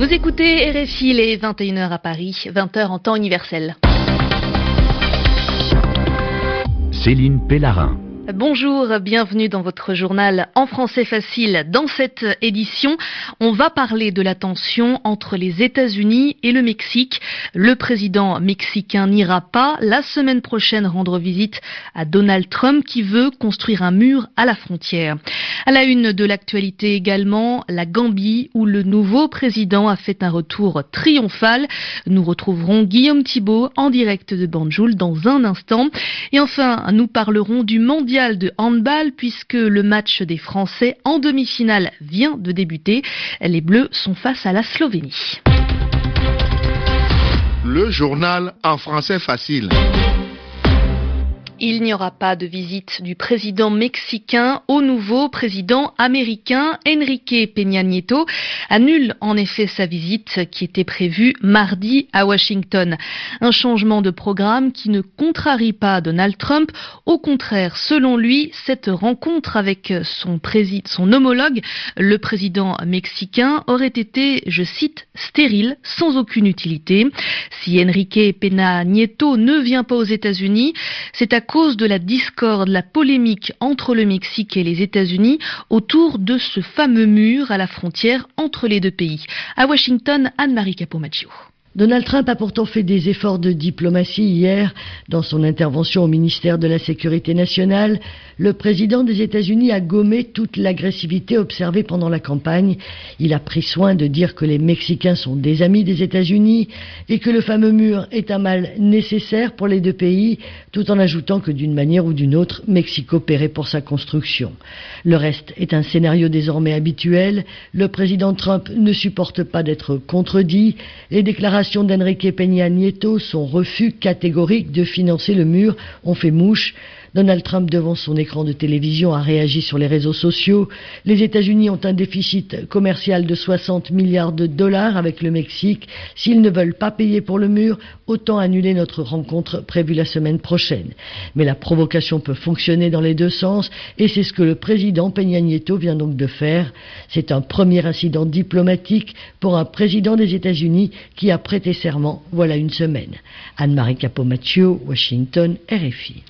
Vous écoutez RFI les 21h à Paris, 20h en temps universel. Céline Pellarin. Bonjour, bienvenue dans votre journal en français facile. Dans cette édition, on va parler de la tension entre les États-Unis et le Mexique. Le président mexicain n'ira pas la semaine prochaine rendre visite à Donald Trump qui veut construire un mur à la frontière. À la une de l'actualité également, la Gambie où le nouveau président a fait un retour triomphal. Nous retrouverons Guillaume Thibault en direct de Banjul dans un instant. Et enfin, nous parlerons du mondial de handball puisque le match des Français en demi-finale vient de débuter. Les Bleus sont face à la Slovénie. Le journal en français facile. Il n'y aura pas de visite du président mexicain au nouveau président américain. Enrique Peña Nieto annule en effet sa visite qui était prévue mardi à Washington. Un changement de programme qui ne contrarie pas Donald Trump. Au contraire, selon lui, cette rencontre avec son, son homologue, le président mexicain, aurait été, je cite, stérile, sans aucune utilité. Si Enrique Peña Nieto ne vient pas aux États-Unis, c'est à cause de la discorde, la polémique entre le Mexique et les États-Unis autour de ce fameux mur à la frontière entre les deux pays. À Washington, Anne-Marie Capomaccio. Donald Trump a pourtant fait des efforts de diplomatie hier. Dans son intervention au ministère de la Sécurité nationale, le président des États-Unis a gommé toute l'agressivité observée pendant la campagne. Il a pris soin de dire que les Mexicains sont des amis des États-Unis et que le fameux mur est un mal nécessaire pour les deux pays, tout en ajoutant que d'une manière ou d'une autre, Mexico paierait pour sa construction. Le reste est un scénario désormais habituel. Le président Trump ne supporte pas d'être contredit. Les d'Enrique Peña Nieto, son refus catégorique de financer le mur, ont fait mouche. Donald Trump, devant son écran de télévision, a réagi sur les réseaux sociaux. Les États-Unis ont un déficit commercial de 60 milliards de dollars avec le Mexique. S'ils ne veulent pas payer pour le mur, autant annuler notre rencontre prévue la semaine prochaine. Mais la provocation peut fonctionner dans les deux sens et c'est ce que le président Peña Nieto vient donc de faire. C'est un premier incident diplomatique pour un président des États-Unis qui a prêté serment voilà une semaine. Anne-Marie Capomaccio, Washington, RFI.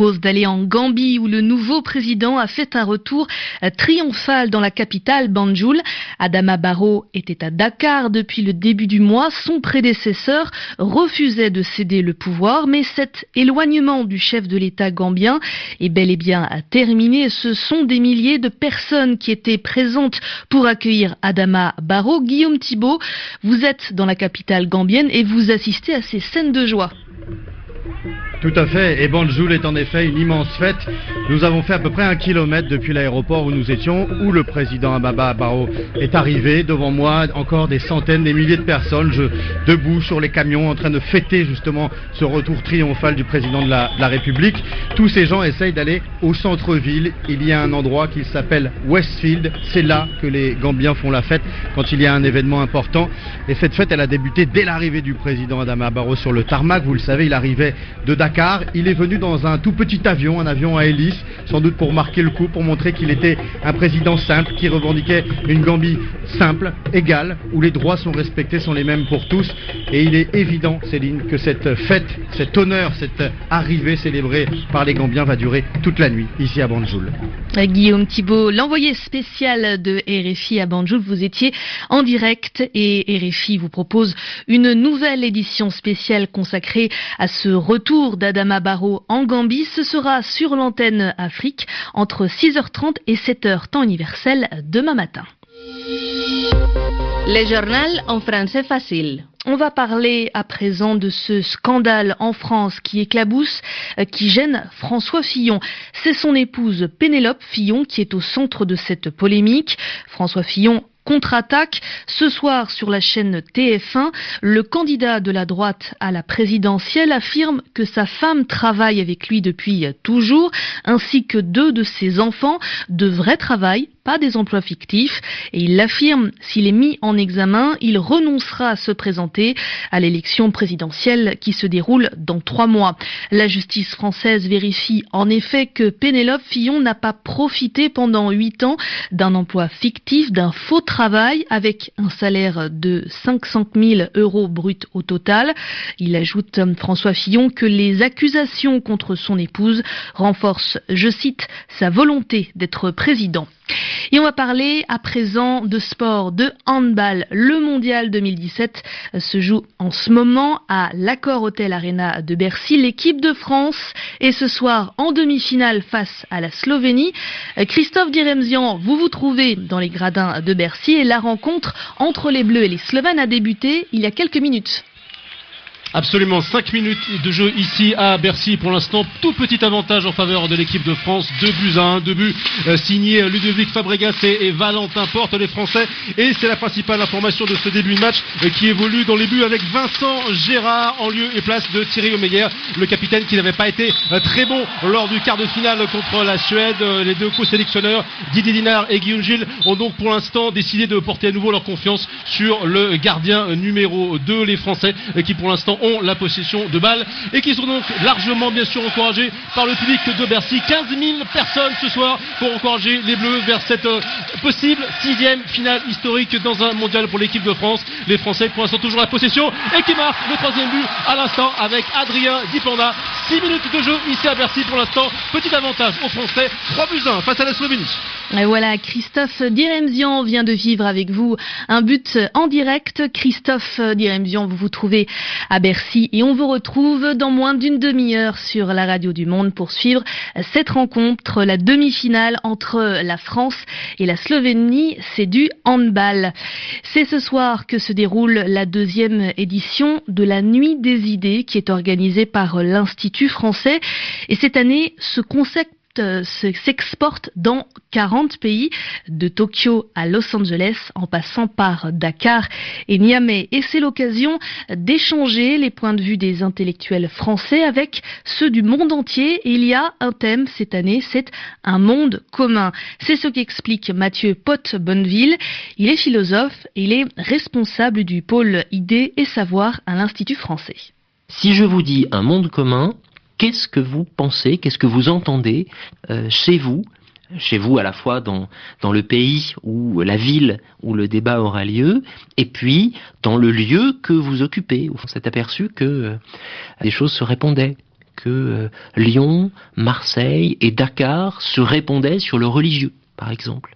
D'aller en Gambie où le nouveau président a fait un retour euh, triomphal dans la capitale Banjul. Adama Barrow était à Dakar depuis le début du mois. Son prédécesseur refusait de céder le pouvoir, mais cet éloignement du chef de l'État gambien est bel et bien terminé. Ce sont des milliers de personnes qui étaient présentes pour accueillir Adama Barrow. Guillaume Thibault, vous êtes dans la capitale gambienne et vous assistez à ces scènes de joie. Tout à fait, et Banjul est en effet une immense fête. Nous avons fait à peu près un kilomètre depuis l'aéroport où nous étions, où le président Ababa Barrow est arrivé. Devant moi, encore des centaines, des milliers de personnes, debout sur les camions, en train de fêter justement ce retour triomphal du président de la, de la République. Tous ces gens essayent d'aller au centre-ville. Il y a un endroit qui s'appelle Westfield. C'est là que les Gambiens font la fête quand il y a un événement important. Et cette fête, elle a débuté dès l'arrivée du président Adama Barrow sur le tarmac. Vous le savez, il arrivait de Dakar car Il est venu dans un tout petit avion, un avion à hélice, sans doute pour marquer le coup, pour montrer qu'il était un président simple, qui revendiquait une Gambie simple, égale, où les droits sont respectés, sont les mêmes pour tous. Et il est évident, Céline, que cette fête, cet honneur, cette arrivée célébrée par les Gambiens va durer toute la nuit, ici à Banjul. Guillaume Thibault, l'envoyé spécial de RFI à Banjul, vous étiez en direct et RFI vous propose une nouvelle édition spéciale consacrée à ce retour d'Adama Barrow en Gambie. Ce sera sur l'antenne Afrique entre 6h30 et 7h temps universel demain matin. Le journal en français facile. On va parler à présent de ce scandale en France qui éclabousse, euh, qui gêne François Fillon. C'est son épouse Pénélope Fillon qui est au centre de cette polémique. François Fillon contre-attaque. Ce soir, sur la chaîne TF1, le candidat de la droite à la présidentielle affirme que sa femme travaille avec lui depuis toujours, ainsi que deux de ses enfants, de vrai travail, pas des emplois fictifs et il l'affirme, s'il est mis en examen, il renoncera à se présenter à l'élection présidentielle qui se déroule dans trois mois. La justice française vérifie en effet que Pénélope Fillon n'a pas profité pendant huit ans d'un emploi fictif, d'un faux travail avec un salaire de 500 000 euros brut au total. Il ajoute François Fillon que les accusations contre son épouse renforcent, je cite, sa volonté d'être président. Et on va parler à présent de sport, de handball. Le mondial 2017 se joue en ce moment à l'Accord Hotel Arena de Bercy. L'équipe de France est ce soir en demi-finale face à la Slovénie. Christophe Diremzian, vous vous trouvez dans les gradins de Bercy et la rencontre entre les Bleus et les Slovènes a débuté il y a quelques minutes. Absolument, 5 minutes de jeu ici à Bercy. Pour l'instant, tout petit avantage en faveur de l'équipe de France. 2 buts à 1, 2 buts euh, signés Ludovic Fabregas et, Valentin Porte, les Français. Et c'est la principale information de ce début de match euh, qui évolue dans les buts avec Vincent Gérard en lieu et place de Thierry Omeyer, le capitaine qui n'avait pas été euh, très bon lors du quart de finale contre la Suède. Les deux co-sélectionneurs, Didier Dinard et Guillaume Gilles, ont donc pour l'instant décidé de porter à nouveau leur confiance sur le gardien numéro 2, les Français, qui pour l'instant ont la possession de balles et qui sont donc largement bien sûr encouragés par le public de Bercy. 15 000 personnes ce soir pour encourager les Bleus vers cette euh, possible sixième finale historique dans un mondial pour l'équipe de France. Les Français pour l'instant toujours la possession et qui marquent le troisième but à l'instant avec Adrien Dipanda. 6 minutes de jeu ici à Bercy pour l'instant. Petit avantage aux Français. 3 buts 1 face à la Slovénie. Et voilà, Christophe Diremzian vient de vivre avec vous un but en direct. Christophe Diremzian, vous vous trouvez à Bercy et on vous retrouve dans moins d'une demi-heure sur la radio du Monde pour suivre cette rencontre, la demi-finale entre la France et la Slovénie. C'est du handball. C'est ce soir que se déroule la deuxième édition de la Nuit des idées qui est organisée par l'Institut français. Et cette année, ce concept s'exporte dans 40 pays, de Tokyo à Los Angeles, en passant par Dakar et Niamey. Et c'est l'occasion d'échanger les points de vue des intellectuels français avec ceux du monde entier. Et il y a un thème cette année, c'est un monde commun. C'est ce qu'explique Mathieu Potte-Bonneville. Il est philosophe et il est responsable du pôle idées et savoir à l'Institut français. Si je vous dis un monde commun, qu'est-ce que vous pensez, qu'est-ce que vous entendez euh, chez vous, chez vous à la fois dans, le pays ou la ville où le débat aura lieu, et puis dans le lieu que vous occupez? On s'est aperçu que euh, des choses se répondaient que euh, Lyon, Marseille et Dakar se répondaient sur le religieux, par exemple,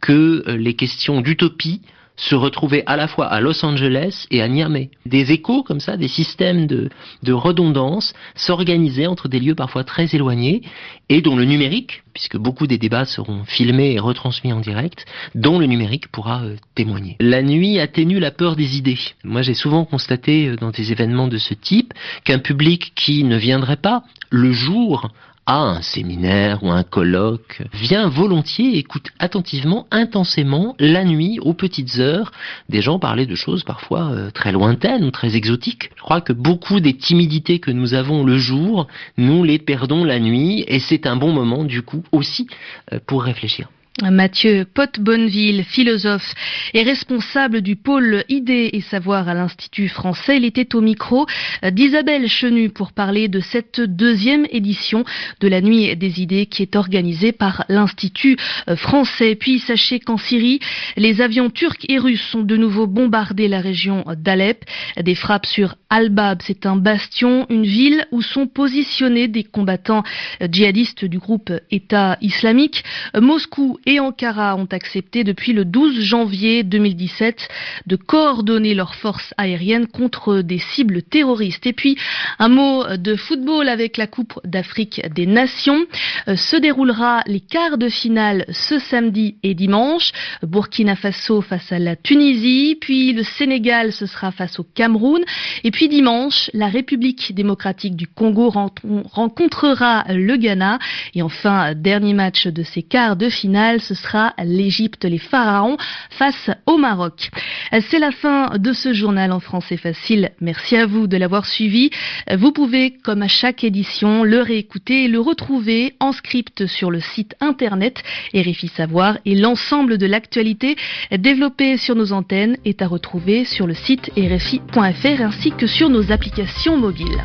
que les questions d'utopie se retrouver à la fois à Los Angeles et à Niamey. Des échos comme ça, des systèmes de, de redondance s'organisaient entre des lieux parfois très éloignés et dont le numérique, puisque beaucoup des débats seront filmés et retransmis en direct, dont le numérique pourra euh, témoigner. La nuit atténue la peur des idées. Moi j'ai souvent constaté euh, dans des événements de ce type qu'un public qui ne viendrait pas le jour à un séminaire ou un colloque, vient volontiers, écoute attentivement, intensément, la nuit, aux petites heures, des gens parler de choses parfois euh, très lointaines ou très exotiques. Je crois que beaucoup des timidités que nous avons le jour, nous les perdons la nuit, et c'est un bon moment du coup aussi euh, pour réfléchir. Mathieu Potte-Bonneville, philosophe et responsable du pôle idées et savoir à l'Institut français. Il était au micro d'Isabelle Chenu pour parler de cette deuxième édition de la Nuit des idées qui est organisée par l'Institut français. Puis sachez qu'en Syrie, les avions turcs et russes ont de nouveau bombardé la région d'Alep. Des frappes sur Al-Bab, c'est un bastion, une ville où sont positionnés des combattants djihadistes du groupe État islamique. Moscou et Ankara ont accepté depuis le 12 janvier 2017 de coordonner leurs forces aériennes contre des cibles terroristes. Et puis un mot de football avec la Coupe d'Afrique des Nations. Euh, se déroulera les quarts de finale ce samedi et dimanche. Burkina Faso face à la Tunisie, puis le Sénégal ce sera face au Cameroun. Et puis dimanche, la République démocratique du Congo rencontrera le Ghana. Et enfin, dernier match de ces quarts de finale ce sera l'Égypte, les pharaons face au Maroc. C'est la fin de ce journal en français facile. Merci à vous de l'avoir suivi. Vous pouvez, comme à chaque édition, le réécouter et le retrouver en script sur le site internet RFI Savoir et l'ensemble de l'actualité développée sur nos antennes est à retrouver sur le site rfi.fr ainsi que sur nos applications mobiles.